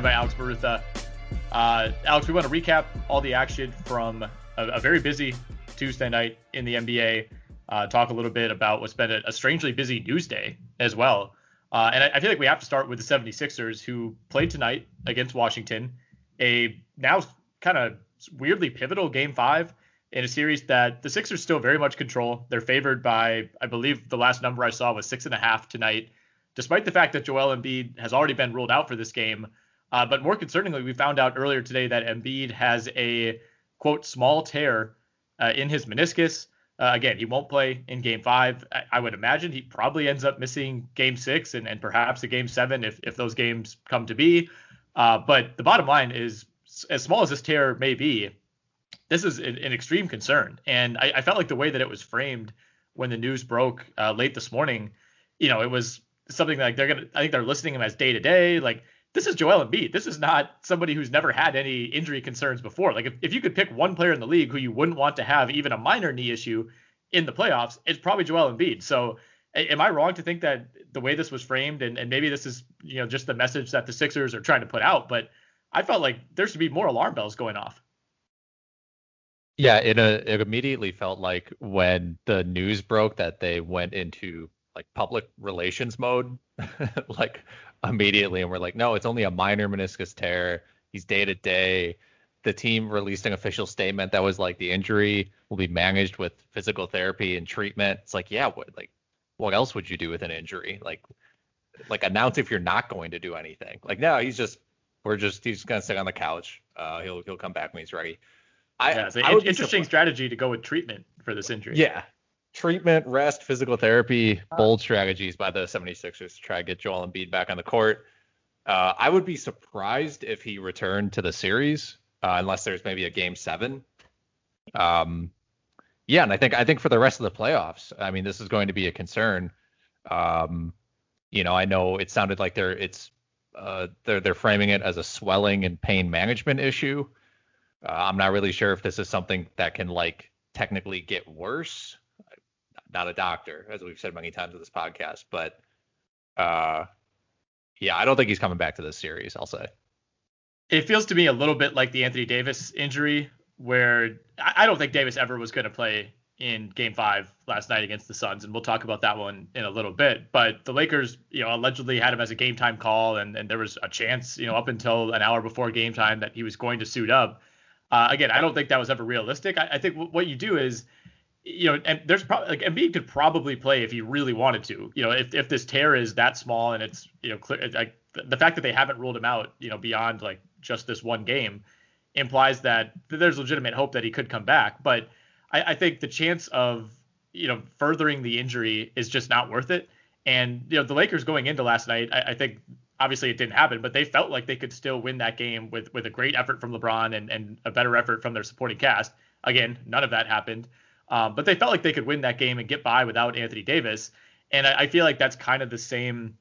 Joined by Alex Barutha. Uh, Alex, we want to recap all the action from a, a very busy Tuesday night in the NBA. Uh, talk a little bit about what's been a, a strangely busy news day as well. Uh, and I, I feel like we have to start with the 76ers, who played tonight against Washington, a now kind of weirdly pivotal game five in a series that the Sixers still very much control. They're favored by, I believe the last number I saw was six and a half tonight, despite the fact that Joel Embiid has already been ruled out for this game. Uh, but more concerningly, we found out earlier today that Embiid has a quote small tear uh, in his meniscus. Uh, again, he won't play in game five. I, I, would imagine he probably ends up missing game six and, and perhaps a game seven if, if those games come to be. Uh, but the bottom line is as small as this tear may be, this is an, an extreme concern. And I, I, felt like the way that it was framed when the news broke uh, late this morning, you know, it was something like they're gonna. I think they're listing him as day to day. Like this is Joel Embiid. This is not somebody who's never had any injury concerns before. Like if, if you could pick one player in the league who you wouldn't want to have even a minor knee issue in the playoffs, it's probably Joel Embiid. So am I wrong to think that the way this was framed, and, and maybe this is you know just the message that the Sixers are trying to put out, but I felt like there should be more alarm bells going off. Yeah, it uh, it immediately felt like when the news broke that they went into like public relations mode, like immediately, and we're like, no, it's only a minor meniscus tear. He's day to day. The team released an official statement that was like the injury will be managed with physical therapy and treatment. It's like, yeah, what like what else would you do with an injury? Like like announce if you're not going to do anything. Like no, he's just we're just he's gonna sit on the couch. Uh, he'll he'll come back when he's ready. I, yeah, it's an interesting strategy to go with treatment for this injury. Yeah. Treatment, rest, physical therapy, bold strategies by the 76ers to try to get Joel Embiid back on the court. Uh, I would be surprised if he returned to the series, uh, unless there's maybe a game seven. Um, yeah, and I think I think for the rest of the playoffs, I mean, this is going to be a concern. Um, you know, I know it sounded like they're it's uh, they're they're framing it as a swelling and pain management issue. Uh, I'm not really sure if this is something that can like technically get worse. Not a doctor, as we've said many times in this podcast, but uh, yeah, I don't think he's coming back to this series. I'll say. It feels to me a little bit like the Anthony Davis injury, where I don't think Davis ever was going to play in Game Five last night against the Suns, and we'll talk about that one in a little bit. But the Lakers, you know, allegedly had him as a game time call, and, and there was a chance, you know, up until an hour before game time that he was going to suit up. Uh, again, I don't think that was ever realistic. I, I think w- what you do is you know, and there's probably like Embiid could probably play if he really wanted to. You know, if if this tear is that small and it's you know clear, like the fact that they haven't ruled him out, you know, beyond like just this one game, implies that there's legitimate hope that he could come back. But I, I think the chance of you know furthering the injury is just not worth it. And you know, the Lakers going into last night, I, I think obviously it didn't happen, but they felt like they could still win that game with with a great effort from LeBron and and a better effort from their supporting cast. Again, none of that happened. Um, but they felt like they could win that game and get by without Anthony Davis. And I, I feel like that's kind of the same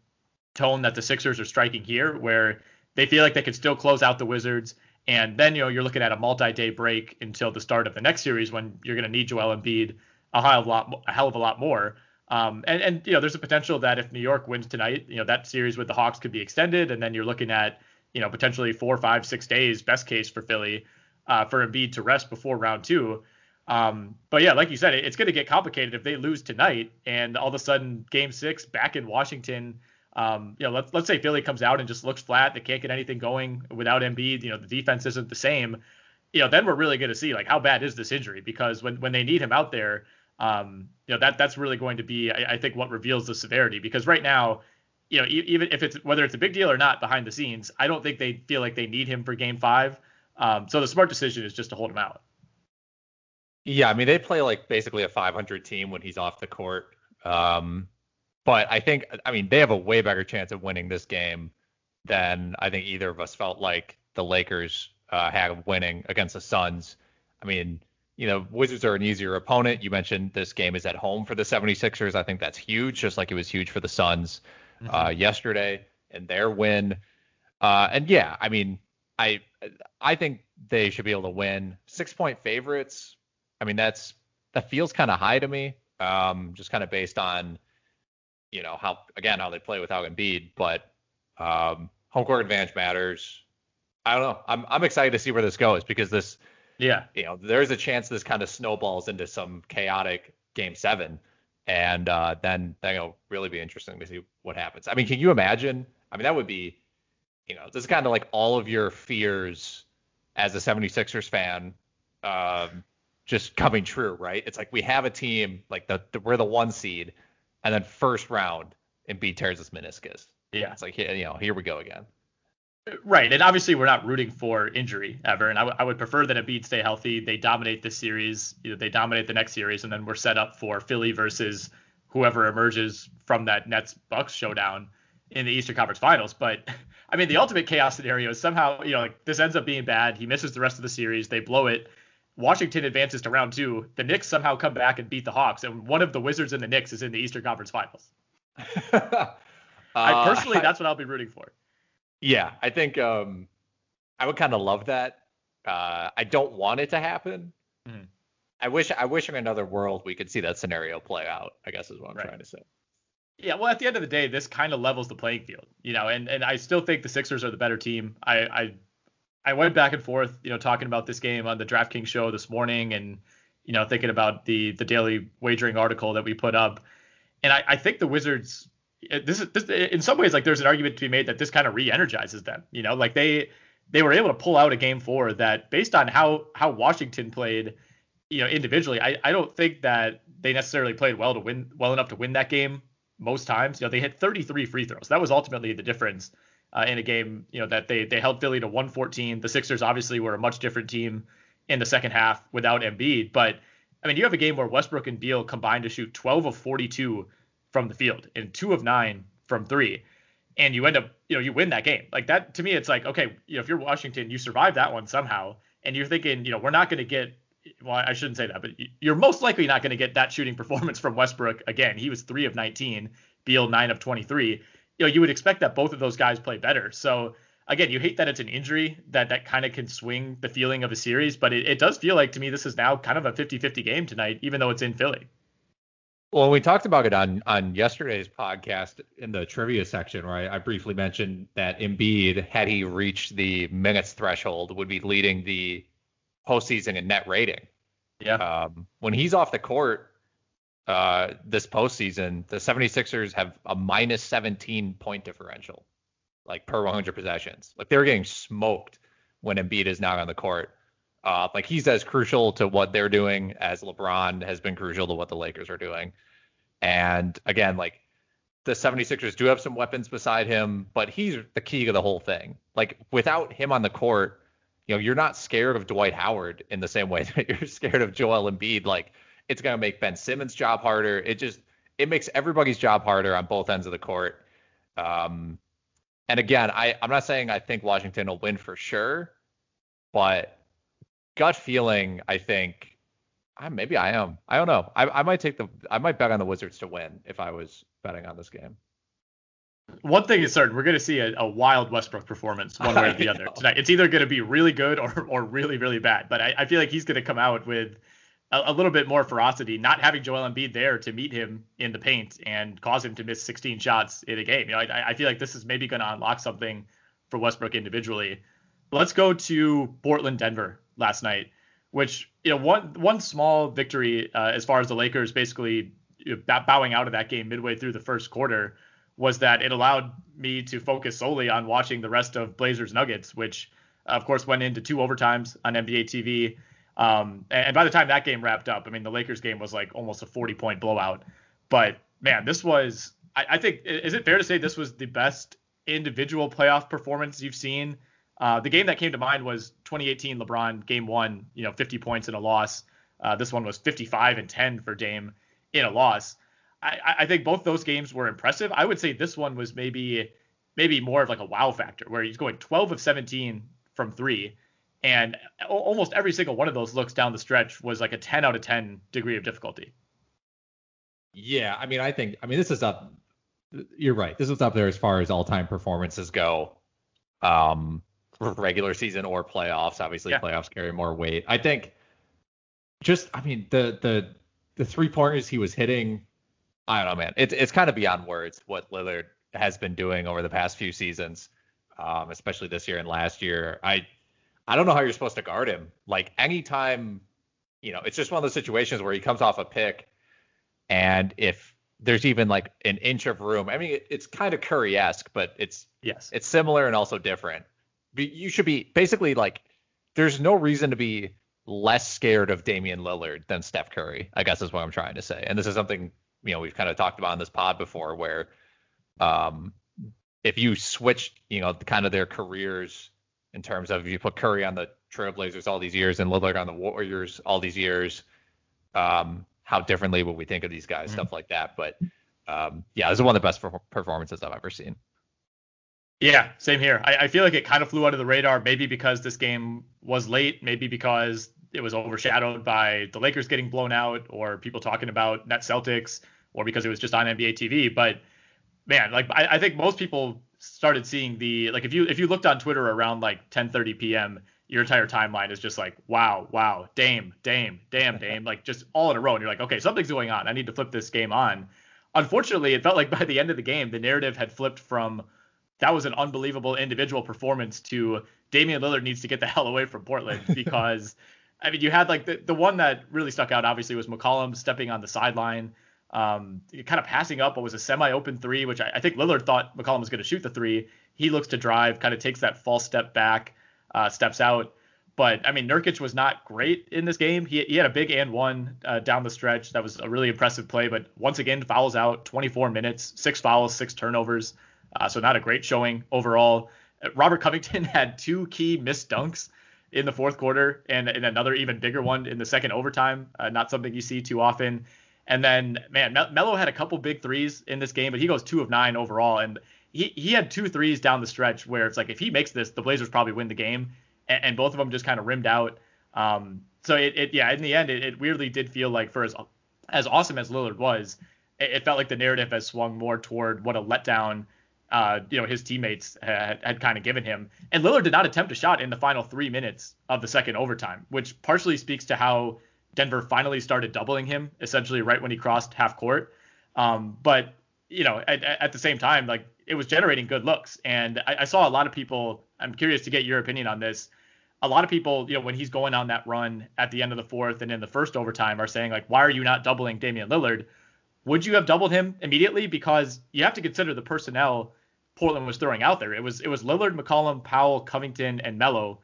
tone that the Sixers are striking here, where they feel like they could still close out the Wizards. And then, you know, you're looking at a multi-day break until the start of the next series when you're going to need Joel Embiid a hell of a lot, a hell of a lot more. Um, and, and, you know, there's a potential that if New York wins tonight, you know, that series with the Hawks could be extended. And then you're looking at, you know, potentially four, five, six days, best case for Philly, uh, for Embiid to rest before round two. Um, but yeah, like you said, it's going to get complicated if they lose tonight and all of a sudden game six back in Washington. Um, you know, let's let's say Philly comes out and just looks flat. They can't get anything going without Embiid. You know, the defense isn't the same. You know, then we're really going to see like how bad is this injury because when when they need him out there, um, you know that that's really going to be I, I think what reveals the severity because right now, you know, e- even if it's whether it's a big deal or not behind the scenes, I don't think they feel like they need him for Game Five. Um, so the smart decision is just to hold him out. Yeah, I mean they play like basically a 500 team when he's off the court. Um, but I think I mean they have a way better chance of winning this game than I think either of us felt like the Lakers uh, had of winning against the Suns. I mean, you know, Wizards are an easier opponent. You mentioned this game is at home for the 76ers. I think that's huge, just like it was huge for the Suns mm-hmm. uh, yesterday and their win. Uh, and yeah, I mean, I I think they should be able to win. Six point favorites. I mean, that's that feels kind of high to me. Um, just kind of based on, you know, how again how they play without Embiid, but um, home court advantage matters. I don't know. I'm I'm excited to see where this goes because this, yeah, you know, there's a chance this kind of snowballs into some chaotic game seven, and uh, then then it'll really be interesting to see what happens. I mean, can you imagine? I mean, that would be, you know, this is kind of like all of your fears as a 76ers fan um, just coming true, right? It's like we have a team like the, the we're the one seed, and then first round and Embiid tears his meniscus. Yeah, it's like you know here we go again. Right, and obviously we're not rooting for injury ever, and I, w- I would prefer that Embiid stay healthy. They dominate this series, you know, they dominate the next series, and then we're set up for Philly versus whoever emerges from that Nets Bucks showdown in the Eastern Conference Finals. But I mean, the ultimate chaos scenario is somehow, you know, like this ends up being bad. He misses the rest of the series. They blow it. Washington advances to round two. The Knicks somehow come back and beat the Hawks, and one of the Wizards and the Knicks is in the Eastern Conference Finals. uh, I personally, that's what I'll be rooting for. Yeah, I think um, I would kind of love that. Uh, I don't want it to happen. Mm. I wish I wish in another world we could see that scenario play out. I guess is what I'm right. trying to say. Yeah, well, at the end of the day, this kind of levels the playing field, you know, and and I still think the Sixers are the better team. I I I went back and forth, you know, talking about this game on the DraftKings show this morning, and you know, thinking about the the daily wagering article that we put up, and I, I think the Wizards. This is this, in some ways like there's an argument to be made that this kind of re-energizes them. You know, like they they were able to pull out a game four that based on how how Washington played, you know, individually, I, I don't think that they necessarily played well to win well enough to win that game most times. You know, they hit 33 free throws. That was ultimately the difference uh, in a game, you know, that they they held Philly to 114. The Sixers obviously were a much different team in the second half without Embiid, but I mean, you have a game where Westbrook and Beal combined to shoot 12 of 42 from the field and two of nine from three, and you end up, you know, you win that game. Like that to me, it's like okay, you know, if you're Washington, you survive that one somehow, and you're thinking, you know, we're not going to get. Well, I shouldn't say that, but you're most likely not going to get that shooting performance from Westbrook again. He was three of 19, Beal nine of 23 you know, you would expect that both of those guys play better. So again, you hate that it's an injury that that kind of can swing the feeling of a series, but it, it does feel like to me this is now kind of a 50-50 game tonight, even though it's in Philly. Well, we talked about it on on yesterday's podcast in the trivia section, right? I briefly mentioned that Embiid, had he reached the minutes threshold, would be leading the postseason in net rating. Yeah. Um, when he's off the court uh, this postseason, the 76ers have a minus 17 point differential, like per 100 possessions. Like they're getting smoked when Embiid is not on the court. Uh, like he's as crucial to what they're doing as LeBron has been crucial to what the Lakers are doing. And again, like the 76ers do have some weapons beside him, but he's the key to the whole thing. Like without him on the court, you know, you're not scared of Dwight Howard in the same way that you're scared of Joel Embiid. Like it's going to make Ben Simmons' job harder. It just it makes everybody's job harder on both ends of the court. Um, and again, I I'm not saying I think Washington will win for sure, but gut feeling, I think I, maybe I am. I don't know. I, I might take the I might bet on the Wizards to win if I was betting on this game. One thing is certain, we're going to see a, a wild Westbrook performance one way or the other tonight. It's either going to be really good or or really really bad. But I, I feel like he's going to come out with a, a, little bit more ferocity, not having Joel Embiid there to meet him in the paint and cause him to miss 16 shots in a game. You know, I, I feel like this is maybe going to unlock something for Westbrook individually. Let's go to Portland, Denver last night, which you know one one small victory uh, as far as the Lakers basically bowing out of that game midway through the first quarter was that it allowed me to focus solely on watching the rest of Blazers Nuggets, which of course went into two overtimes on NBA TV. Um, and by the time that game wrapped up, I mean the Lakers game was like almost a 40 point blowout. But man, this was I, I think is it fair to say this was the best individual playoff performance you've seen uh, the game that came to mind was 2018 LeBron game one, you know, 50 points in a loss. Uh, this one was 55 and 10 for Dame in a loss. I, I, think both those games were impressive. I would say this one was maybe maybe more of like a wow factor where he's going 12 of 17 from three, and almost every single one of those looks down the stretch was like a 10 out of 10 degree of difficulty. Yeah, I mean, I think I mean this is up. You're right. This is up there as far as all time performances go. Um, regular season or playoffs. Obviously, yeah. playoffs carry more weight. I think just I mean the the the three pointers he was hitting, I don't know, man. It's it's kind of beyond words what Lillard has been doing over the past few seasons, um, especially this year and last year. I I don't know how you're supposed to guard him. Like anytime, you know, it's just one of those situations where he comes off a pick, and if there's even like an inch of room, I mean, it, it's kind of Curry-esque, but it's yes, it's similar and also different you should be basically like there's no reason to be less scared of Damian Lillard than Steph Curry. I guess is what I'm trying to say. And this is something you know we've kind of talked about in this pod before, where um, if you switch, you know, kind of their careers in terms of you put Curry on the Trailblazers all these years and Lillard on the Warriors all these years, um, how differently would we think of these guys, mm-hmm. stuff like that. But um, yeah, this is one of the best performances I've ever seen. Yeah, same here. I, I, feel like it kind of flew under the radar, maybe because this game was late, maybe because it was overshadowed by the Lakers getting blown out, or people talking about net Celtics, or because it was just on NBA TV. But man, like I, I think most people started seeing the like if you if you looked on Twitter around like 10:30 p.m., your entire timeline is just like wow, wow, Dame, Dame, Dame Dame, like just all in a row, and you're like, okay, something's going on. I need to flip this game on. Unfortunately, it felt like by the end of the game, the narrative had flipped from that was an unbelievable individual performance to Damian Lillard needs to get the hell away from Portland because I mean you had like the, the one that really stuck out obviously was McCollum stepping on the sideline, um, kind of passing up what was a semi-open three, which I, I think Lillard thought McCollum was going to shoot the three. He looks to drive, kind of takes that false step back, uh, steps out. But I mean, Nurkic was not great in this game. He, he had a big and one uh, down the stretch. That was a really impressive play. But once again, fouls out 24 minutes, six fouls, six turnovers. Uh, so not a great showing overall. Robert Covington had two key missed dunks in the fourth quarter and, and another even bigger one in the second overtime. Uh, not something you see too often. And then, man, Melo had a couple big threes in this game, but he goes two of nine overall. And he, he had two threes down the stretch where it's like if he makes this, the Blazers probably win the game. And, and both of them just kind of rimmed out. Um, so it, it, yeah, in the end, it, it weirdly did feel like for as as awesome as Lillard was, it, it felt like the narrative has swung more toward what a letdown uh, you know, his teammates had, had kind of given him. And Lillard did not attempt a shot in the final three minutes of the second overtime, which partially speaks to how Denver finally started doubling him essentially right when he crossed half court. Um, but you know, at, at, the same time, like it was generating good looks, and I, I saw a lot of people. I'm curious to get your opinion on this. A lot of people, you know, when he's going on that run at the end of the fourth and in the first overtime, are saying like, why are you not doubling Damian Lillard? Would you have doubled him immediately? Because you have to consider the personnel Portland was throwing out there. It was it was Lillard, McCollum, Powell, Covington, and Melo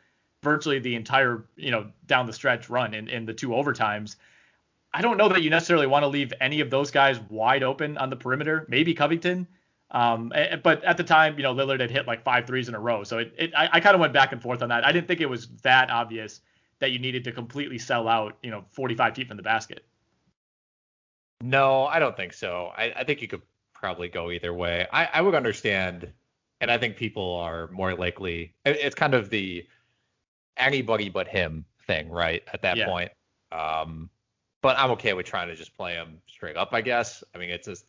virtually the entire you know down the stretch run in, in the two overtimes. I don't know that you necessarily want to leave any of those guys wide open on the perimeter. Maybe Covington, um, but at the time, you know, Lillard had hit like five threes in a row, so it, it I, I kind of went back and forth on that. I didn't think it was that obvious that you needed to completely sell out, you know, 45 feet from the basket. No, I don't think so. I, I think you could probably go either way. I, I would understand, and I think people are more likely. It's kind of the anybody but him thing, right? At that yeah. point. Um, but I'm okay with trying to just play him straight up, I guess. I mean, it's just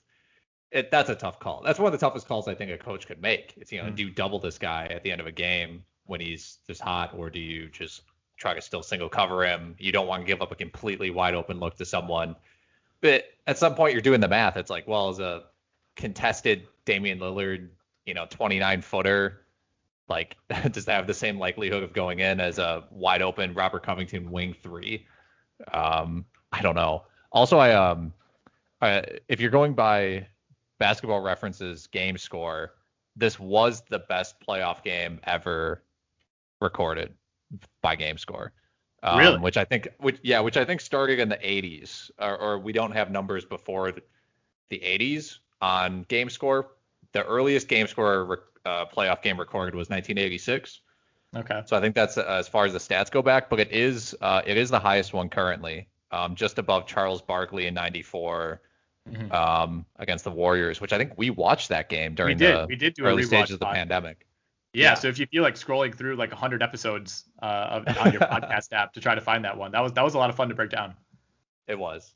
it that's a tough call. That's one of the toughest calls I think a coach could make. It's you know, mm-hmm. do you double this guy at the end of a game when he's just hot, or do you just try to still single cover him? You don't want to give up a completely wide open look to someone. But at some point you're doing the math. It's like, well, as a contested Damian Lillard, you know, 29 footer, like does that have the same likelihood of going in as a wide open Robert Covington wing three? Um, I don't know. Also, I um, uh, if you're going by basketball references game score, this was the best playoff game ever recorded by game score. Um, really? Which I think, which yeah, which I think started in the 80s, or, or we don't have numbers before the, the 80s on game score. The earliest game score uh, playoff game recorded was 1986. Okay. So I think that's uh, as far as the stats go back, but it is uh, it is the highest one currently, um, just above Charles Barkley in '94 mm-hmm. um, against the Warriors, which I think we watched that game during we did. the we did do early stages of the pandemic. Yeah, yeah, so if you feel like scrolling through like 100 episodes uh, of, on your podcast app to try to find that one, that was that was a lot of fun to break down. It was.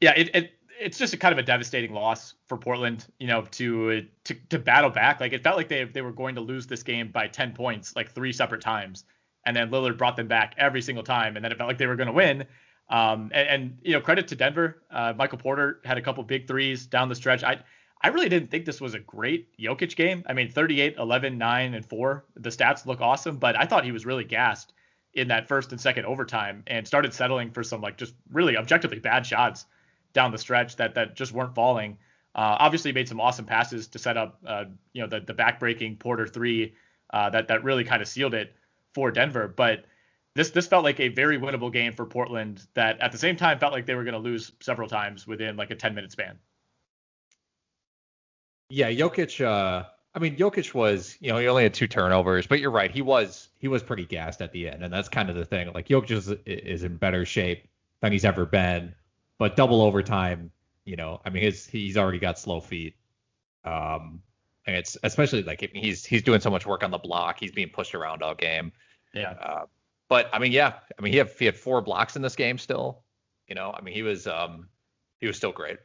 Yeah, it, it it's just a kind of a devastating loss for Portland, you know, to to to battle back. Like it felt like they they were going to lose this game by 10 points like three separate times, and then Lillard brought them back every single time, and then it felt like they were going to win. Um, and, and, you know, credit to Denver. Uh, Michael Porter had a couple big threes down the stretch. I I really didn't think this was a great Jokic game. I mean, 38, 11, 9, and 4. The stats look awesome, but I thought he was really gassed in that first and second overtime and started settling for some like just really objectively bad shots down the stretch that that just weren't falling. Uh, obviously, made some awesome passes to set up, uh, you know, the the backbreaking Porter three uh, that that really kind of sealed it for Denver. But this this felt like a very winnable game for Portland. That at the same time felt like they were going to lose several times within like a 10 minute span. Yeah, Jokic. Uh, I mean, Jokic was, you know, he only had two turnovers, but you're right. He was he was pretty gassed at the end, and that's kind of the thing. Like Jokic is, is in better shape than he's ever been but double overtime, you know, I mean, his he's already got slow feet. Um, and it's especially like he's he's doing so much work on the block. He's being pushed around all game. Yeah. Uh, but I mean, yeah, I mean, he had he had four blocks in this game still. You know, I mean, he was um he was still great.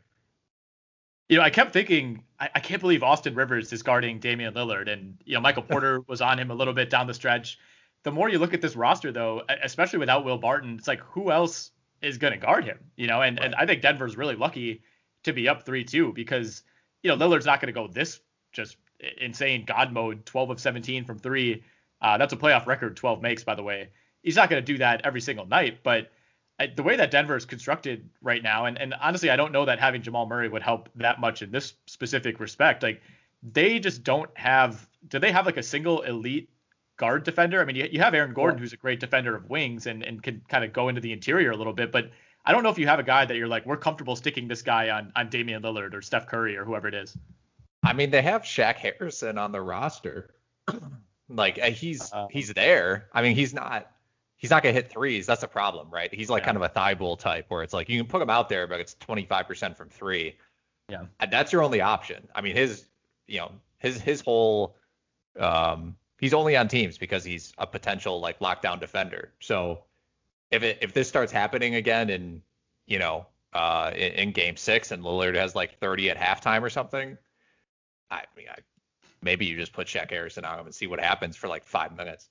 You know, I kept thinking, I, I can't believe Austin Rivers is guarding Damian Lillard, and you know, Michael Porter was on him a little bit down the stretch. The more you look at this roster, though, especially without Will Barton, it's like who else is going to guard him, you know, and, right. and I think Denver's really lucky to be up 3 2 because, you know, Lillard's not going to go this just insane God mode 12 of 17 from three. Uh, that's a playoff record 12 makes, by the way. He's not going to do that every single night, but I, the way that Denver is constructed right now, and, and honestly, I don't know that having Jamal Murray would help that much in this specific respect. Like, they just don't have, do they have like a single elite guard defender. I mean, you, you have Aaron Gordon, who's a great defender of wings and, and can kind of go into the interior a little bit, but I don't know if you have a guy that you're like, we're comfortable sticking this guy on on Damian Lillard or Steph Curry or whoever it is. I mean, they have Shaq Harrison on the roster. like uh, he's uh, he's there. I mean, he's not he's not gonna hit threes. That's a problem, right? He's like yeah. kind of a Thybulle type where it's like you can put him out there, but it's 25% from three. Yeah, that's your only option. I mean, his you know his his whole um he's only on teams because he's a potential like lockdown defender. So if it if this starts happening again in you know uh in, in game six and Lillard has like 30 at halftime or something, I mean I, maybe you just put Shaq Harrison on him and see what happens for like five minutes.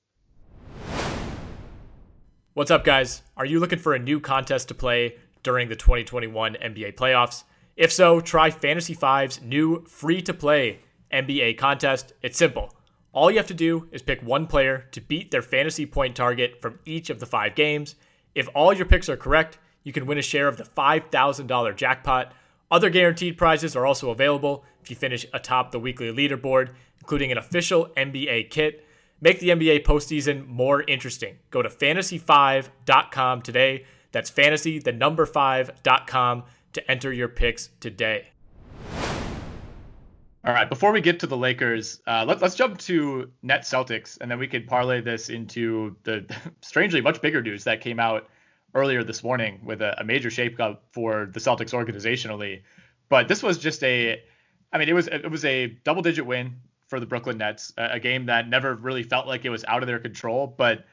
What's up, guys? Are you looking for a new contest to play during the 2021 NBA playoffs? If so, try Fantasy Five's new free to play NBA contest. It's simple. All you have to do is pick one player to beat their fantasy point target from each of the five games. If all your picks are correct, you can win a share of the $5,000 jackpot. Other guaranteed prizes are also available if you finish atop the weekly leaderboard, including an official NBA kit. Make the NBA postseason more interesting. Go to fantasy5.com today. That's fantasy, the number 5.com to enter your picks today. All right, before we get to the Lakers, uh, let, let's jump to Net Celtics, and then we could parlay this into the strangely much bigger news that came out earlier this morning with a, a major shakeup for the Celtics organizationally. But this was just a, I mean, it was it was a double digit win for the Brooklyn Nets, a, a game that never really felt like it was out of their control, but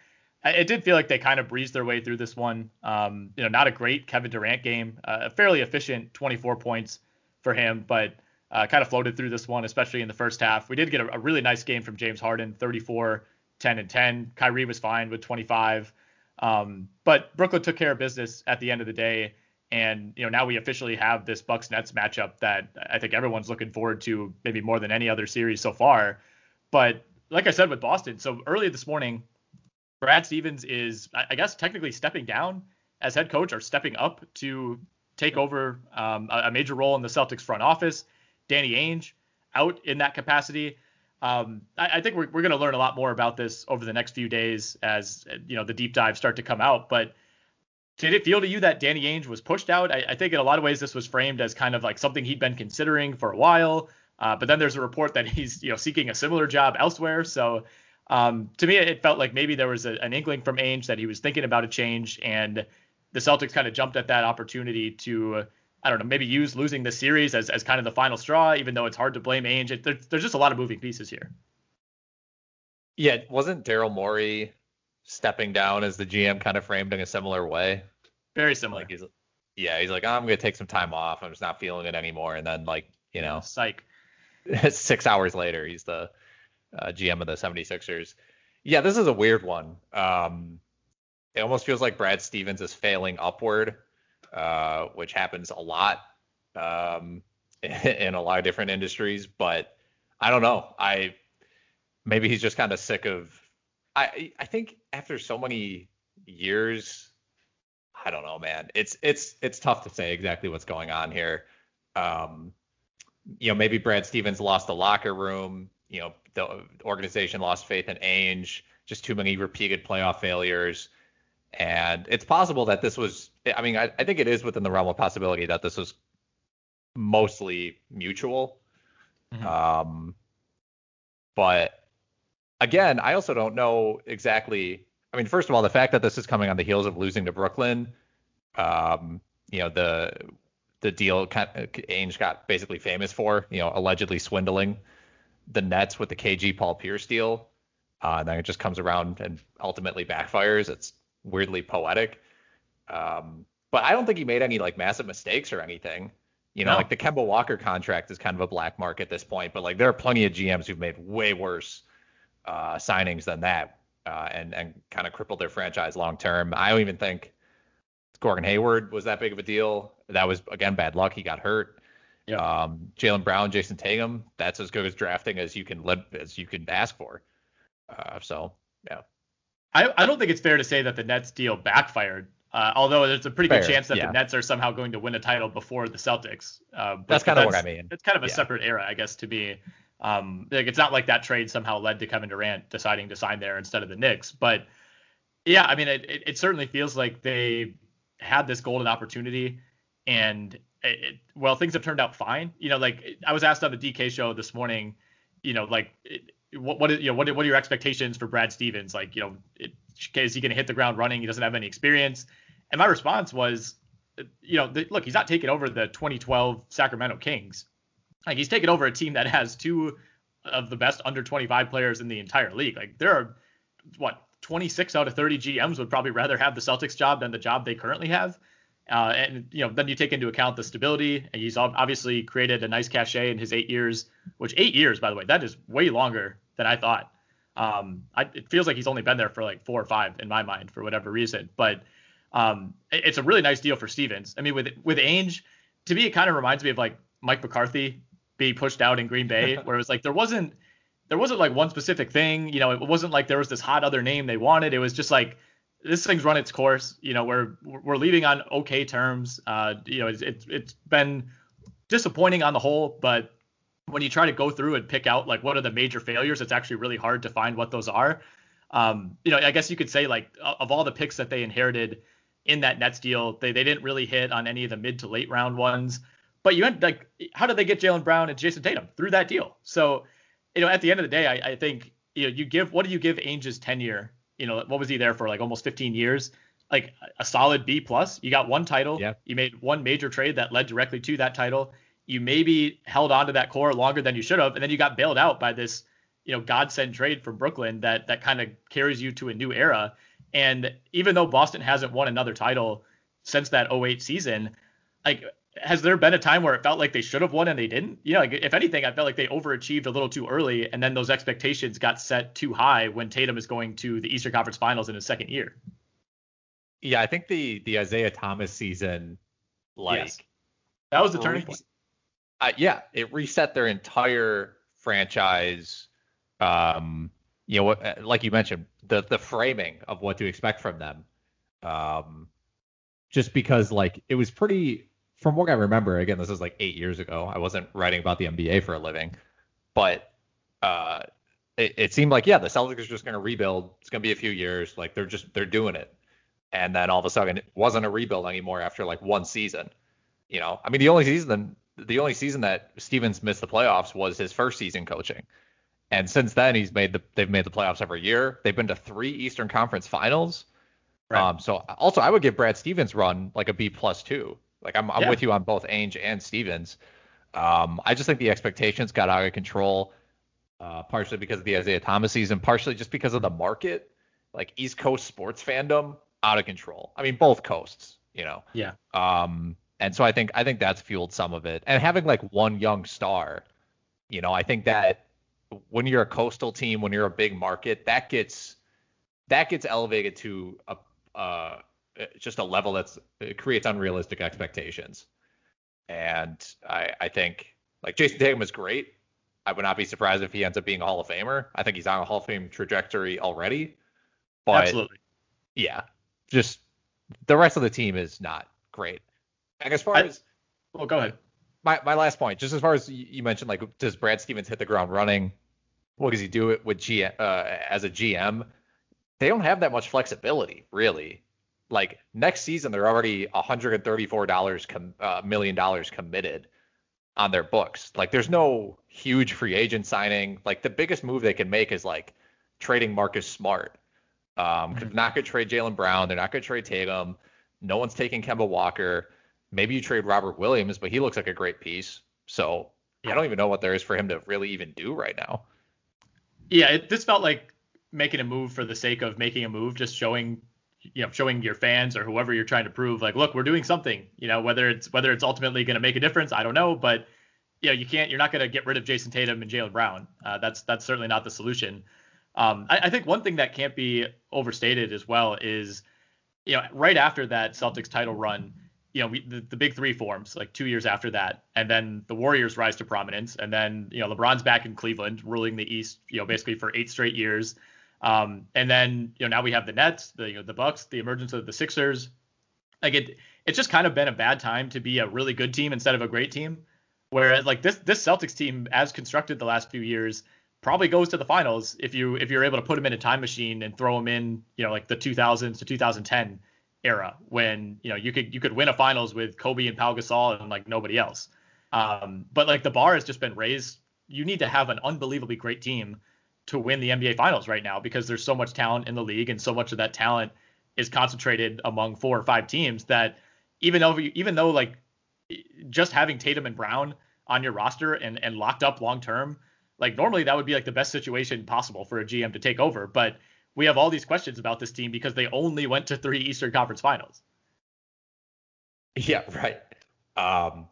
it did feel like they kind of breezed their way through this one. Um, you know, not a great Kevin Durant game, uh, a fairly efficient 24 points for him, but uh, kind of floated through this one, especially in the first half. We did get a, a, really nice game from James Harden, 34, 10 and 10. Kyrie was fine with 25. Um, but Brooklyn took care of business at the end of the day. And you know now we officially have this Bucks Nets matchup that I think everyone's looking forward to maybe more than any other series so far. But like I said with Boston, so early this morning, Brad Stevens is I guess technically stepping down as head coach or stepping up to take over um, a major role in the Celtics front office. Danny Ainge out in that capacity. Um, I, I, think we're, we're going to learn a lot more about this over the next few days as you know the deep dives start to come out. But did it feel to you that Danny Ainge was pushed out? I, I think in a lot of ways this was framed as kind of like something he'd been considering for a while. Uh, but then there's a report that he's you know seeking a similar job elsewhere. So um, to me, it felt like maybe there was a, an inkling from Ainge that he was thinking about a change, and the Celtics kind of jumped at that opportunity to I don't know, maybe use losing the series as, as kind of the final straw, even though it's hard to blame Ainge. It, there, there's just a lot of moving pieces here. Yeah, wasn't Daryl Morey stepping down as the GM kind of framed in a similar way? Very similar. Like he's, yeah, he's like, oh, I'm gonna take some time off. I'm just not feeling it anymore. And then like, you know, psych. six hours later, he's the uh, GM of the 76ers. Yeah, this is a weird one. Um, it almost feels like Brad Stevens is failing upward uh, which happens a lot um, in a lot of different industries. But I don't know. I maybe he's just kind of sick of. I I think after so many years, I don't know, man. It's it's it's tough to say exactly what's going on here. Um, you know, maybe Brad Stevens lost the locker room. You know, the organization lost faith in Ainge. Just too many repeated playoff failures. And it's possible that this was, I mean, I, I think it is within the realm of possibility that this was mostly mutual. Mm-hmm. Um, but again, I also don't know exactly. I mean, first of all, the fact that this is coming on the heels of losing to Brooklyn, um, you know, the the deal Ainge got basically famous for, you know, allegedly swindling the Nets with the KG Paul Pierce deal. Uh, and then it just comes around and ultimately backfires. It's weirdly poetic. Um, but I don't think he made any like massive mistakes or anything. You know, no. like the Kemba Walker contract is kind of a black mark at this point, but like there are plenty of GMs who've made way worse uh, signings than that uh, and and kind of crippled their franchise long term. I don't even think Gordon Hayward was that big of a deal. That was again bad luck. He got hurt. Yeah. Um, Jaylen Brown, Jayson Tatum, that's as good as drafting as you can let as you can ask for. Uh, so yeah. I, I don't think it's fair to say that the Nets deal backfired. Uh, although there's a pretty fair, good chance that yeah. the Nets are somehow going to win a title before the Celtics. Uh, that's kind of what I mean. It's kind of a yeah. separate era, I guess, to be. Um, like it's not like that trade somehow led to Kevin Durant deciding to sign there instead of the Knicks. But yeah, I mean, it, it, it certainly feels like they had this golden opportunity, and it, well, things have turned out fine. You know, like I was asked on the DK show this morning, you know, like what what you know what what are your expectations for Brad Stevens? Like you know, it, is he going to hit the ground running? He doesn't have any experience. And my response was, you know, the, look, he's not taking over the 2012 Sacramento Kings. Like he's taking over a team that has two of the best under 25 players in the entire league. Like there are what 26 out of 30 GMs would probably rather have the Celtics job than the job they currently have. Uh, and you know, then you take into account the stability. And he's obviously created a nice cachet in his eight years, which eight years, by the way, that is way longer than I thought. Um, I, it feels like he's only been there for like four or five in my mind for whatever reason, but um, it, it's a really nice deal for Stevens. I mean, with with Ainge, to me, it kind of reminds me of like Mike McCarthy being pushed out in Green Bay, where it was like there wasn't there wasn't like one specific thing. You know, it wasn't like there was this hot other name they wanted. It was just like this thing's run its course. You know, we're we're leaving on okay terms. Uh, you know, it's it's, it's been disappointing on the whole, but when you try to go through and pick out like what are the major failures, it's actually really hard to find what those are. Um, you know, I guess you could say like of all the picks that they inherited in that Nets deal, they they didn't really hit on any of the mid to late round ones. But you had like, how did they get Jaylen Brown and Jayson Tatum through that deal? So, you know, at the end of the day, I, I think you know you give what do you give Ainge's tenure? You know, what was he there for? Like almost 15 years. Like a solid B plus. You got one title. Yeah. You made one major trade that led directly to that title you maybe held on to that core longer than you should have, and then you got bailed out by this, you know, godsend trade from Brooklyn that that kind of carries you to a new era. And even though Boston hasn't won another title since that 08 season, like has there been a time where it felt like they should have won and they didn't? You know, like if anything, I felt like they overachieved a little too early, and then those expectations got set too high when Tatum is going to the Eastern Conference Finals in his second year. Yeah, I think the the Isaiah Thomas season, like yes. that was the turning point uh, yeah, it reset their entire franchise. Um, you know, uh, like you mentioned, the the framing of what to expect from them. Um, just because like it was pretty, from what I remember, again, this is like eight years ago. I wasn't writing about the NBA for a living, but uh, it, it seemed like yeah, the Celtics are just going to rebuild. It's going to be a few years. Like they're just they're doing it, and then all of a sudden it wasn't a rebuild anymore after like one season. You know, I mean, the only season the only season that Stevens missed the playoffs was his first season coaching. And since then, he's made the they've made the playoffs every year. They've been to three Eastern Conference Finals. Right. Um, so also, I would give Brad Stevens run like a B plus two. Like I'm, I'm yeah. with you on both Ainge and Stevens. Um, I just think the expectations got out of control, uh, partially because of the Isaiah Thomas season, partially just because of the market. Like East Coast sports fandom out of control. I mean, both coasts, you know. Yeah. Um, and so I think I think that's fueled some of it. And having like one young star, you know, I think that when you're a coastal team, when you're a big market, that gets that gets elevated to a uh, just a level that's it creates unrealistic expectations. And I I think like Jayson Tatum is great. I would not be surprised if he ends up being a Hall of Famer. I think he's on a Hall of Fame trajectory already. But Absolutely. Yeah. Just the rest of the team is not great. And as far I, as well, go ahead. My my last point, just as far as you mentioned, like does Brad Stevens hit the ground running? What does he do it with G uh, as a GM? They don't have that much flexibility, really. Like next season, they're already 134 dollars com- uh, million dollars committed on their books. Like there's no huge free agent signing. Like the biggest move they can make is like trading Marcus Smart. Um, mm-hmm. They're not going to trade Jaylen Brown. They're not going to trade Tatum. No one's taking Kemba Walker. Maybe you trade Robert Williams, but he looks like a great piece. So I don't even know what there is for him to really even do right now. Yeah, it, this felt like making a move for the sake of making a move, just showing you know showing your fans or whoever you're trying to prove like look we're doing something you know whether it's whether it's ultimately going to make a difference i don't know but you know you can't you're not going to get rid of jayson tatum and jaylen brown. Uh, that's that's certainly not the solution. Um, I, I, think one thing that can't be overstated as well is you know right after that celtics title run you know, we, the, the big three forms like two years after that, and then the Warriors rise to prominence, and then you know LeBron's back in Cleveland, ruling the East, you know, basically for eight straight years, um, and then you know now we have the Nets, the you know, the Bucks, the emergence of the Sixers, like it, it's just kind of been a bad time to be a really good team instead of a great team, whereas like this this Celtics team as constructed the last few years probably goes to the finals if you if you're able to put them in a time machine and throw them in you know like the 2000s to 2010 era when you know you could you could win a finals with Kobe and Pau Gasol and like nobody else. Um, but like the bar has just been raised. You need to have an unbelievably great team to win the NBA finals right now because there's so much talent in the league and so much of that talent is concentrated among four or five teams that even though even though like just having Tatum and Brown on your roster and and locked up long term, like normally that would be like the best situation possible for a GM to take over, but we have all these questions about this team because they only went to three Eastern Conference Finals. Yeah, right. Um,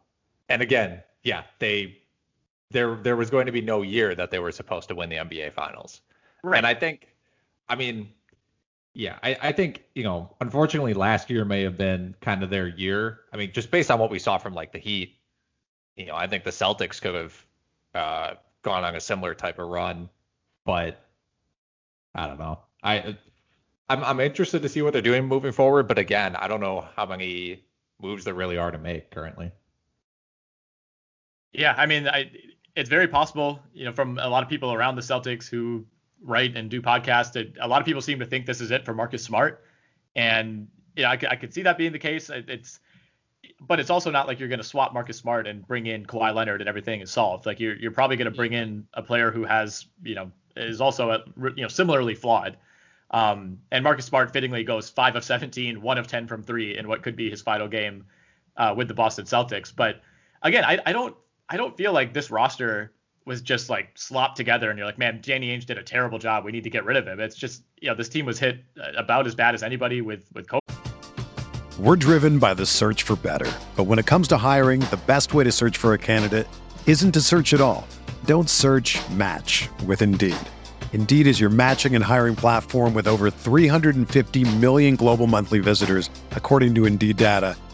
and again, yeah, they there there was going to be no year that they were supposed to win the NBA Finals. Right. And I think, I mean, yeah, I, I think, you know, unfortunately last year may have been kind of their year. I mean, just based on what we saw from like the Heat, you know, I think the Celtics could have uh, gone on a similar type of run, but I don't know. I I'm I'm interested to see what they're doing moving forward, but again, I don't know how many moves there really are to make currently. Yeah, I mean, I, it's very possible, you know, from a lot of people around the Celtics who write and do podcasts, that a lot of people seem to think this is it for Marcus Smart, and you know, I, I could see that being the case. It's, but it's also not like you're going to swap Marcus Smart and bring in Kawhi Leonard and everything is solved. Like you're you're probably going to bring in a player who has, you know, is also a, you know similarly flawed. Um, and Marcus Smart fittingly goes five of 17, one of 10 from three in what could be his final game uh, with the Boston Celtics. But again, I, I don't I don't feel like this roster was just like slopped together and you're like, man, Danny Ainge did a terrible job. We need to get rid of him. It's just, you know, this team was hit uh, about as bad as anybody with with COVID. We're driven by the search for better. But when it comes to hiring, the best way to search for a candidate isn't to search at all. Don't search match with Indeed. Indeed is your matching and hiring platform with over 350 million global monthly visitors, according to Indeed data,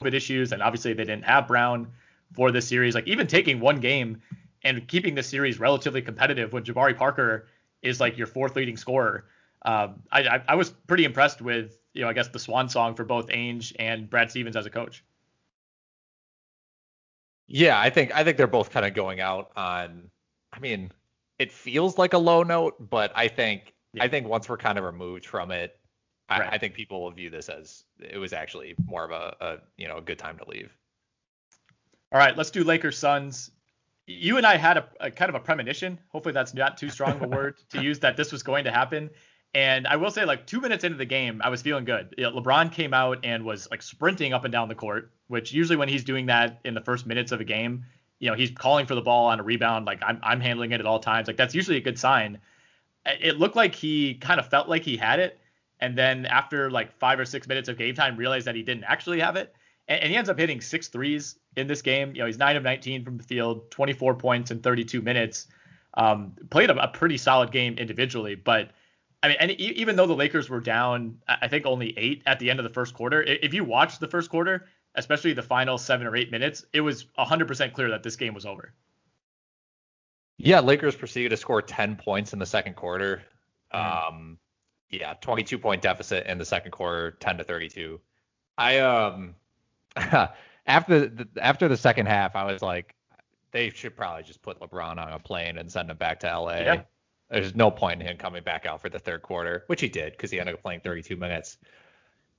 COVID issues, and obviously they didn't have Brown for this series. Like even taking one game and keeping the series relatively competitive when Jabari Parker is like your fourth leading scorer. Um, I, I, I was pretty impressed with you know I guess the swan song for both Ainge and Brad Stevens as a coach. Yeah, I think I think they're both kind of going out on. I mean, it feels like a low note, but I think yeah. I think once we're kind of removed from it, right. I, think people will view this as it was actually more of a, a you know a good time to leave. All right, let's do Lakers Suns. You and I had a, a kind of a premonition. Hopefully, that's not too strong of a word to use that this was going to happen. And I will say, like two minutes into the game, I was feeling good. LeBron came out and was like sprinting up and down the court, which usually when he's doing that in the first minutes of a game, you know, he's calling for the ball on a rebound. Like I'm, I'm handling it at all times. Like that's usually a good sign. It looked like he kind of felt like he had it, and then after like five or six minutes of game time, realized that he didn't actually have it. And, and he ends up hitting six threes in this game. You know, he's nine of 19 from the field, 24 points in 32 minutes. Um, played a, a pretty solid game individually, but I mean, and even though the Lakers were down, I think only eight at the end of the first quarter. If you watch the first quarter, especially the final seven or eight minutes, it was 100% clear that this game was over. Yeah, Lakers proceeded to score 10 points in the second quarter. Mm-hmm. Um, yeah, 22 point deficit in the second quarter, 10 to 32. I um after the, after the second half, I was like, they should probably just put LeBron on a plane and send him back to LA. Yeah. There's no point in him coming back out for the third quarter, which he did because he ended up playing 32 minutes.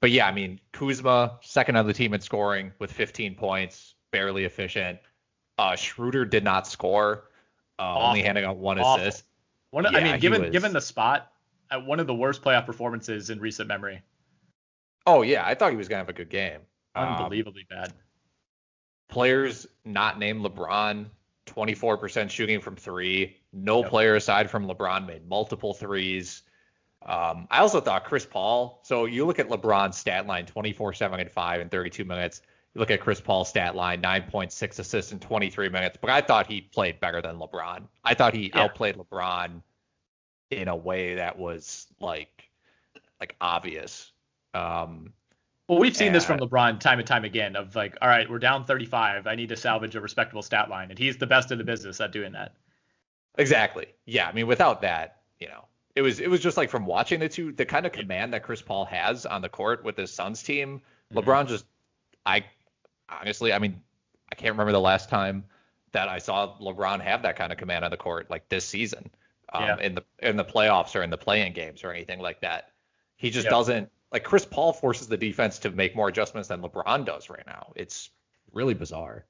But yeah, I mean, Kuzma, second on the team in scoring with 15 points, barely efficient. Uh, Schroeder did not score, uh, only handing out one Awful. assist. One, yeah, I mean, given was... given the spot, at one of the worst playoff performances in recent memory. Oh yeah, I thought he was gonna have a good game. Unbelievably um, bad. Players not named LeBron, 24% shooting from three. No yep. player aside from LeBron made multiple threes. Um, I also thought Chris Paul. So you look at LeBron's stat line, 24, 7, and 5 in 32 minutes. You look at Chris Paul's stat line, 9.6 assists in 23 minutes. But I thought he played better than LeBron. I thought he yeah. outplayed LeBron in a way that was like like obvious. Um, well, we've seen and, this from LeBron time and time again of like, all right, we're down 35. I need to salvage a respectable stat line, and he's the best in the business at doing that. Exactly. Yeah. I mean, without that, you know, it was it was just like from watching the two, the kind of command that Chris Paul has on the court with his Suns team. Mm-hmm. LeBron just, I, honestly, I mean, I can't remember the last time that I saw LeBron have that kind of command on the court like this season, um, yeah. in the in the playoffs or in the playing games or anything like that. He just yep. doesn't like Chris Paul forces the defense to make more adjustments than LeBron does right now. It's really bizarre.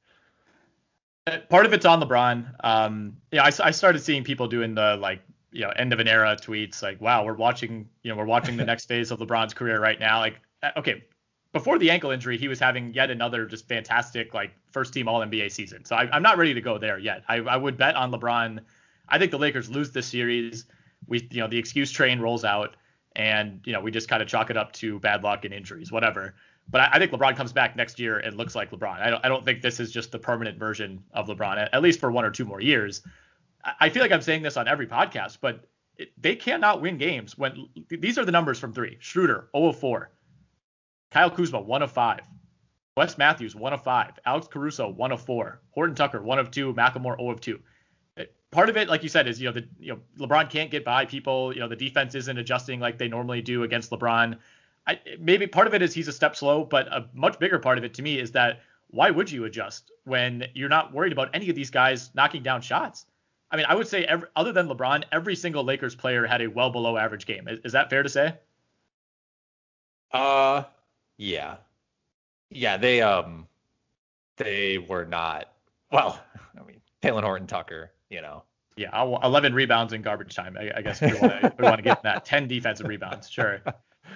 Uh, part of it's on LeBron. Um, yeah, I, I started seeing people doing the like you know end of an era tweets like, wow, we're watching you know we're watching the next phase of LeBron's career right now. Like, uh, okay, before the ankle injury, he was having yet another just fantastic like first team All NBA season. So I, am not ready to go there yet. I, I would bet on LeBron. I think the Lakers lose this series. We you know the excuse train rolls out, and you know we just kind of chalk it up to bad luck and injuries, whatever. But I, I, think LeBron comes back next year and looks like LeBron. I don't I don't think this is just the permanent version of LeBron at, at least for one or two more years. I, I feel like I'm saying this on every podcast, but it, they cannot win games when these are the numbers from three. Schroeder 0 of 4. Kyle Kuzma, one of five. Wes Matthews, one of five. Alex Caruso, one of four. Horton Tucker, one of two. McLemore, 0 of two. Part of it, like you said, is you know the you know LeBron can't get by people. You know the defense isn't adjusting like they normally do against LeBron. I, maybe part of it is he's a step slow, but a much bigger part of it to me is that why would you adjust when you're not worried about any of these guys knocking down shots? I mean, I would say every, other than LeBron, every single Lakers player had a well below average game. Is, is that fair to say? Uh, yeah. Yeah, they um they were not well, I mean, Talen Horton Tucker, you know. Yeah, 11 rebounds in garbage time. I, I guess we want to get that 10 defensive rebounds, sure.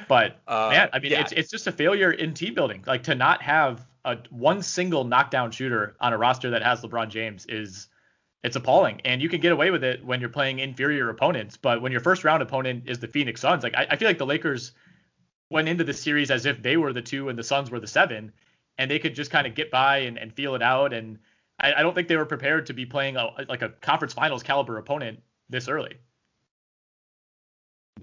But uh, man, I mean, yeah. it's it's just a failure in team building. Like to not have a one single knockdown shooter on a roster that has LeBron James is it's appalling. And you can get away with it when you're playing inferior opponents, but when your first round opponent is the Phoenix Suns, like I, I feel like the Lakers went into the series as if they were the two and the Suns were the seven, and they could just kind of get by and, and feel it out. And I, I, don't think they were prepared to be playing a, like a conference finals caliber opponent this early.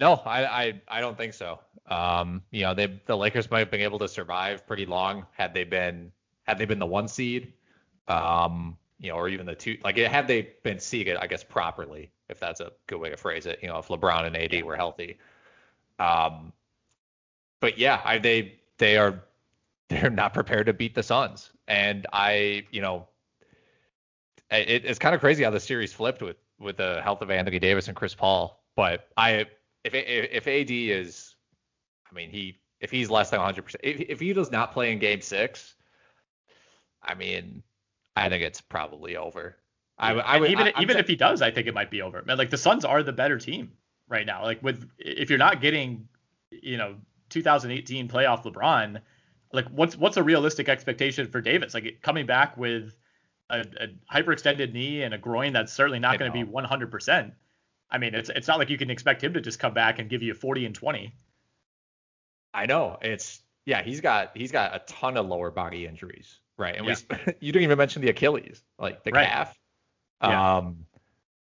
No, I, I, I don't think so. Um, you know, they the Lakers might have been able to survive pretty long had they been had they been the one seed, um, you know, or even the two. Like had they been seeded, I guess properly, if that's a good way to phrase it. You know, if LeBron and AD were healthy. Um, but yeah, I, they they are they're not prepared to beat the Suns, and I you know it, it's kind of crazy how the series flipped with with the health of Anthony Davis and Chris Paul. But I if if AD is, I mean he if he's less than 100 percent if if he does not play in Game Six, I mean I think it's probably over. I, I would even I, even if he does, I think it might be over. Man, like the Suns are the better team right now. Like with if you're not getting, you know, 2018 playoff LeBron, like what's what's a realistic expectation for Davis? Like coming back with a, a hyperextended knee and a groin that's certainly not going to be 100%. I mean, it's it's not like you can expect him to just come back and give you 40 and 20. I know it's yeah, he's got he's got a ton of lower body injuries, right? And yeah. we you didn't even mention the Achilles, like the right. calf. Yeah. Um,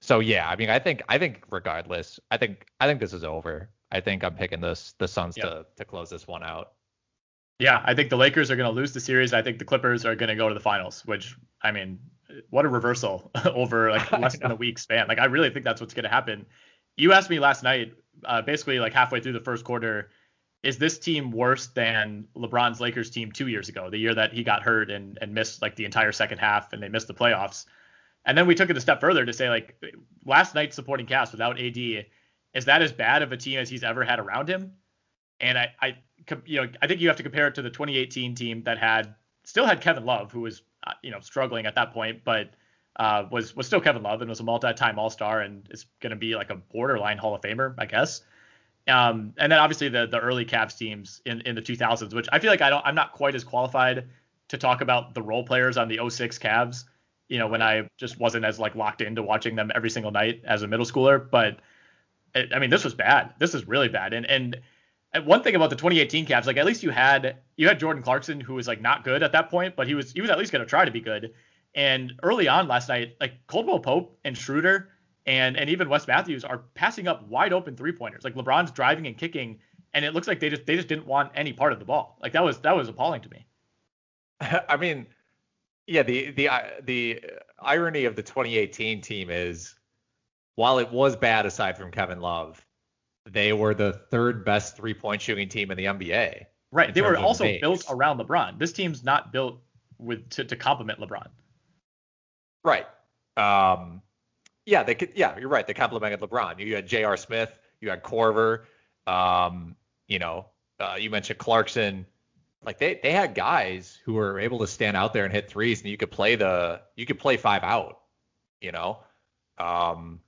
so yeah, I mean, I think I think regardless, I think I think this is over. I think I'm picking this the Suns yep. to to close this one out. Yeah, I think the Lakers are going to lose the series. I think the Clippers are going to go to the finals, which I mean, what a reversal over like less than a week span. Like I really think that's what's going to happen. You asked me last night, uh, basically like halfway through the first quarter, is this team worse than LeBron's Lakers team two years ago, the year that he got hurt and and missed like the entire second half and they missed the playoffs? And then we took it a step further to say like last night's supporting cast without AD is that as bad of a team as he's ever had around him? And I, I, you know, I think you have to compare it to the 2018 team that had still had Kevin Love, who was, uh, you know, struggling at that point, but uh, was was still Kevin Love and was a multi-time All-Star and is going to be like a borderline Hall of Famer, I guess. Um, and then obviously the the early Cavs teams in in the 2000s, which I feel like I don't, I'm not quite as qualified to talk about the role players on the 06 Cavs. You know, when I just wasn't as like locked into watching them every single night as a middle schooler, but I mean, this was bad. This is really bad. And and one thing about the 2018 Cavs, like at least you had you had Jordan Clarkson, who was like not good at that point, but he was he was at least going to try to be good. And early on last night, like Caldwell Pope and Schroeder and and even Wes Matthews are passing up wide open three pointers. Like LeBron's driving and kicking, and it looks like they just they just didn't want any part of the ball. Like that was that was appalling to me. I mean, yeah, the the uh, the irony of the 2018 team is while it was bad aside from Kevin Love, they were the third best three point shooting team in the NBA. Right. They were also built around LeBron. This team's not built with to, to complement LeBron. Right. Um, yeah, they could. Yeah, you're right. They complemented LeBron. You had J.R. Smith. You had Korver. Um, you know, uh, you mentioned Clarkson. Like they they had guys who were able to stand out there and hit threes, and you could play the you could play five out. You know, um,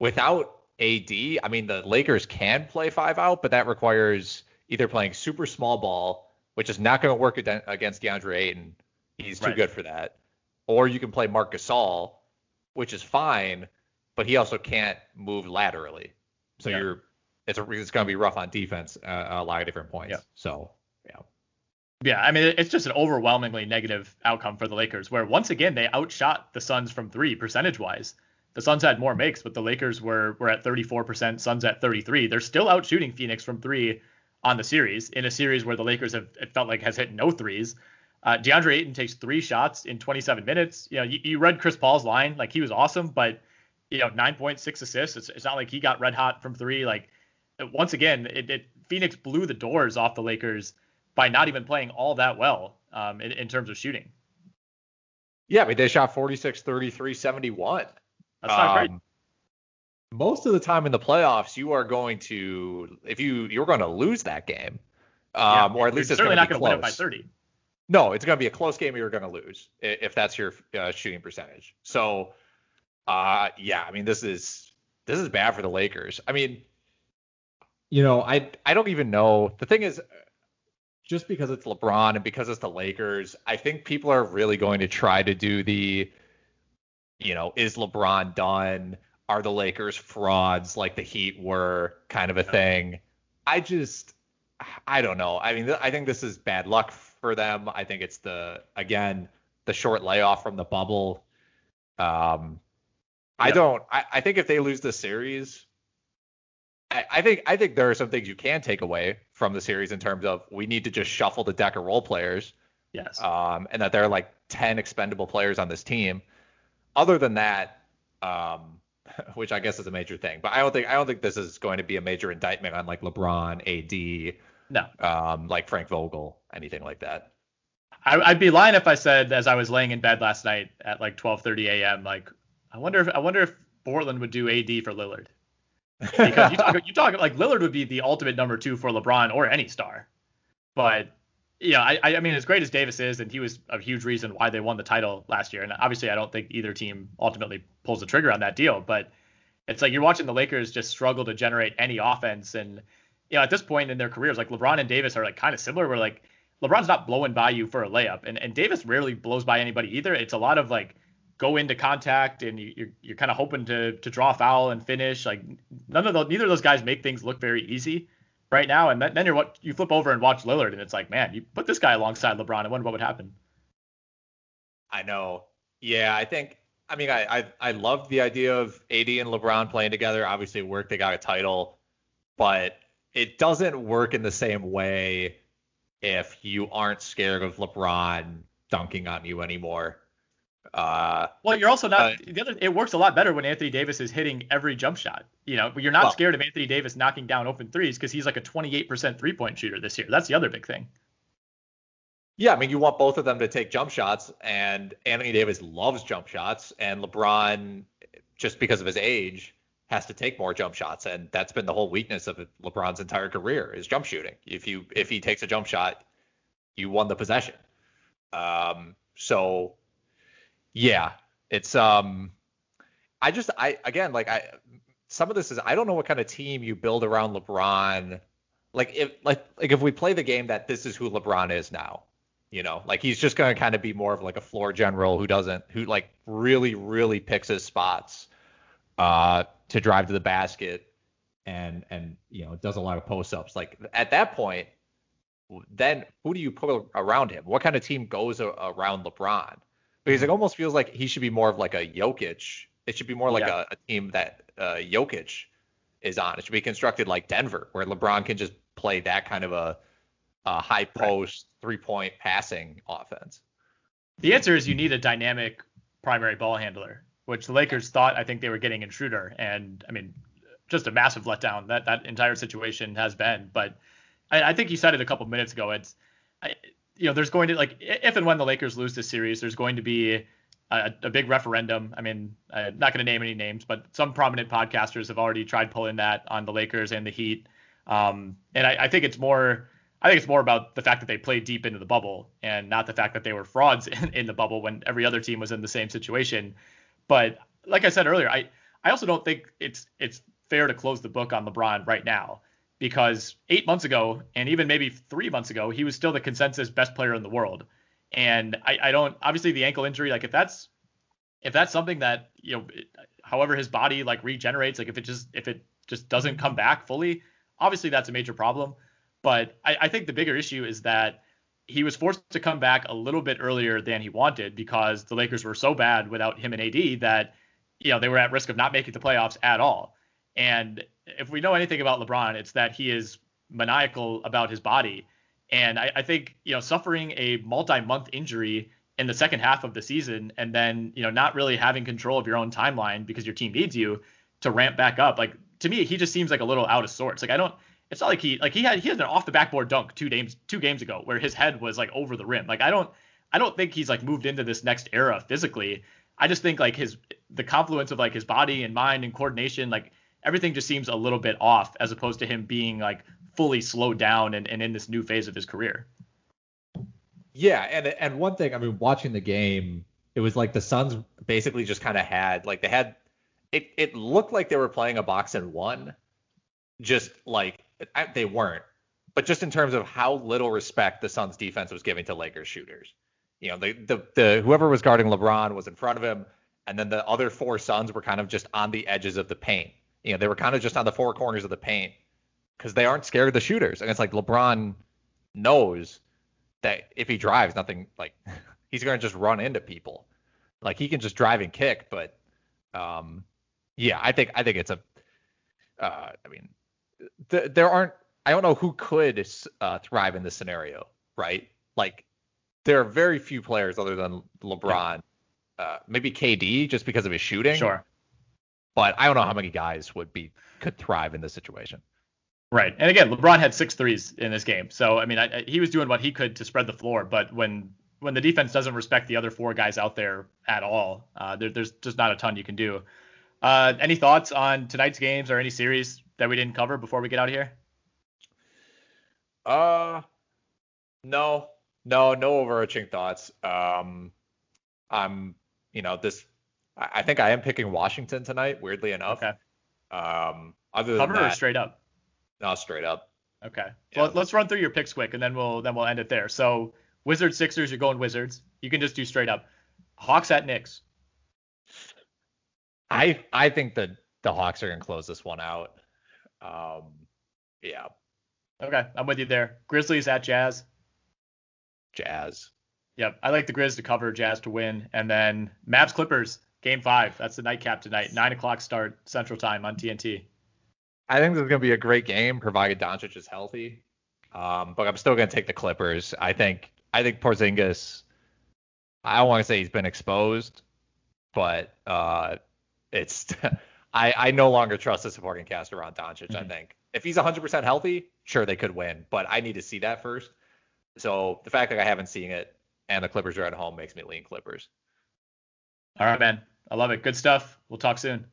without AD, I mean the Lakers can play five out, but that requires either playing super small ball, which is not going to work against DeAndre Ayton. He's too right. good for that. Or you can play Marc Gasol, which is fine, but he also can't move laterally. So yeah. you're it's a, it's going to be rough on defense uh, a lot of different points. Yeah. So yeah. Yeah, I mean it's just an overwhelmingly negative outcome for the Lakers, where once again they outshot the Suns from three percentage wise. The Suns had more makes, but the Lakers were were at 34%, Suns at 33. They're still out shooting Phoenix from three on the series in a series where the Lakers have it felt like has hit no threes. Uh, DeAndre Ayton takes three shots in 27 minutes. You know, you, you read Chris Paul's line, like he was awesome, but you know, 9.6 assists. It's, it's not like he got red hot from three. Like once again, it, it, Phoenix blew the doors off the Lakers by not even playing all that well um, in, in, terms of shooting. Yeah, I mean they shot 46, 33, 71. That's not um, great. Most of the time in the playoffs, you are going to if you you're going to lose that game, um, yeah, or at least it's certainly not going to win it by 30. No, it's going to be a close game. You're going to lose if that's your uh, shooting percentage. So, uh, yeah, I mean this is this is bad for the Lakers. I mean, you know, I I don't even know. The thing is, just because it's LeBron and because it's the Lakers, I think people are really going to try to do the, you know, is LeBron done? Are the Lakers frauds like the Heat were kind of a thing? I just, I don't know. I mean, I think this is bad luck for them. I think it's the again the short layoff from the bubble. Um, I don't. I, I think if they lose the series, I, I, think I think there are some things you can take away from the series in terms of we need to just shuffle the deck of role players. Yes. Um, and that there are like ten expendable players on this team. Other than that, um, which I guess is a major thing, but I don't think I don't think this is going to be a major indictment on like LeBron, AD, no, um, like Frank Vogel, anything like that. I, would be lying if I said as I was laying in bed last night at like 12:30 a.m. Like I wonder if I wonder if Portland would do AD for Lillard because you talk, you talk like Lillard would be the ultimate number two for LeBron or any star, but yeah, I, I mean as great as Davis is, and he was a huge reason why they won the title last year. And obviously, I don't think either team ultimately pulls the trigger on that deal, but it's like you're watching the Lakers just struggle to generate any offense, and you know at this point in their careers, like LeBron and Davis are like kind of similar. Where like LeBron's not blowing by you for a layup, and and Davis rarely blows by anybody either. It's a lot of like go into contact and you, you're you're kind of hoping to to draw a foul and finish. Like none of those, neither of those guys make things look very easy right now. And then you're what you flip over and watch Lillard, and it's like, man, you put this guy alongside LeBron, I wonder what would happen. I know. Yeah, I think. I mean, I I, I love the idea of AD and LeBron playing together. Obviously, it worked. They got a title, but it doesn't work in the same way if you aren't scared of LeBron dunking on you anymore. Uh, well, you're also not uh, the other. It works a lot better when Anthony Davis is hitting every jump shot. You know, you're not well, scared of Anthony Davis knocking down open threes because he's like a 28% three point shooter this year. That's the other big thing. Yeah, I mean, you want both of them to take jump shots, and Anthony Davis loves jump shots, and LeBron, just because of his age, has to take more jump shots, and that's been the whole weakness of LeBron's entire career is jump shooting. If you if he takes a jump shot, you won the possession. Um, so yeah, it's um, I just I again like I some of this is I don't know what kind of team you build around LeBron. Like if like like if we play the game that this is who LeBron is now, you know, like he's just going to kind of be more of like a floor general who doesn't who like really really picks his spots uh to drive to the basket and and you know does a lot of post ups. Like at that point, then who do you put around him? What kind of team goes around LeBron? Because it almost feels like he should be more of like a Jokic. It should be more like yeah. a, a, team that uh, Jokic is on. It should be constructed like Denver, where LeBron can just play that kind of a, a high post right. three point passing offense. The answer is you need a dynamic primary ball handler, which the Lakers thought I think they were getting in Schroeder, and I mean, just a massive letdown that that entire situation has been. But I, I think you said it a couple minutes ago. It's I, you know, there's going to like if and when the Lakers lose this series, there's going to be a, a big referendum. I mean, I'm not going to name any names, but some prominent podcasters have already tried pulling that on the Lakers and the Heat. Um, and I, I think it's more. I think it's more about the fact that they played deep into the bubble and not the fact that they were frauds in, in the bubble when every other team was in the same situation. But like I said earlier, I I also don't think it's it's fair to close the book on LeBron right now because eight months ago and even maybe three months ago, he was still the consensus best player in the world. And I, I don't obviously the ankle injury, like if that's if that's something that you know, however his body like regenerates, like if it just if it just doesn't come back fully, obviously that's a major problem. But I, I think the bigger issue is that he was forced to come back a little bit earlier than he wanted because the Lakers were so bad without him and AD that you know they were at risk of not making the playoffs at all. And if we know anything about LeBron, it's that he is maniacal about his body. And I, I think, you know, suffering a multi-month injury in the second half of the season and then, you know, not really having control of your own timeline because your team needs you to ramp back up. Like to me, he just seems like a little out of sorts. Like I don't it's not like he like he had he had an off the backboard dunk two games two games ago where his head was like over the rim. Like I don't I don't think he's like moved into this next era physically. I just think like his the confluence of like his body and mind and coordination, like everything just seems a little bit off as opposed to him being like fully slowed down and, and in this new phase of his career. Yeah, and and one thing, I mean, watching the game, it was like the Suns basically just kind of had like they had it it looked like they were playing a box and one, just like they weren't, but just in terms of how little respect the Suns defense was giving to Lakers shooters. You know, the the, the whoever was guarding LeBron was in front of him, and then the other four Suns were kind of just on the edges of the paint. You know, they were kind of just on the four corners of the paint because they aren't scared of the shooters. And it's like LeBron knows that if he drives, nothing like he's going to just run into people. Like he can just drive and kick, but um, yeah, I think I think it's a. Uh, I mean, th- there aren't. I don't know who could uh, thrive in this scenario, right? Like there are very few players other than LeBron, uh, maybe KD, just because of his shooting. Sure. But I don't know how many guys would be could thrive in this situation. Right. And again, LeBron had six threes in this game. So I mean, I, I, he was doing what he could to spread the floor. But when when the defense doesn't respect the other four guys out there at all, uh, there, there's just not a ton you can do. Uh, any thoughts on tonight's games or any series that we didn't cover before we get out of here? Uh, no, no, no overarching thoughts. Um, I'm, you know, this I think I am picking Washington tonight. Weirdly enough. Okay. Um, other than cover that, or straight up? No, straight up. Okay. Yeah. Well, let's run through your picks quick, and then we'll then we'll end it there. So Wizards Sixers, you're going Wizards. You can just do straight up. Hawks at Knicks. I I think that the Hawks are gonna close this one out. Um, yeah. Okay, I'm with you there. Grizzlies at Jazz. Jazz. Yep, I like the Grizz to cover, Jazz to win, and then Mavs Clippers. Game five. That's the nightcap tonight. Nine o'clock start Central Time on TNT. I think this is going to be a great game, provided Doncic is healthy. Um, but I'm still going to take the Clippers. I think I think Porzingis. I don't want to say he's been exposed, but uh, it's I I no longer trust the supporting cast around Doncic. Mm-hmm. I think if he's 100% healthy, sure they could win, but I need to see that first. So the fact that I haven't seen it and the Clippers are at home makes me lean Clippers. All right, man. I love it. Good stuff. We'll talk soon.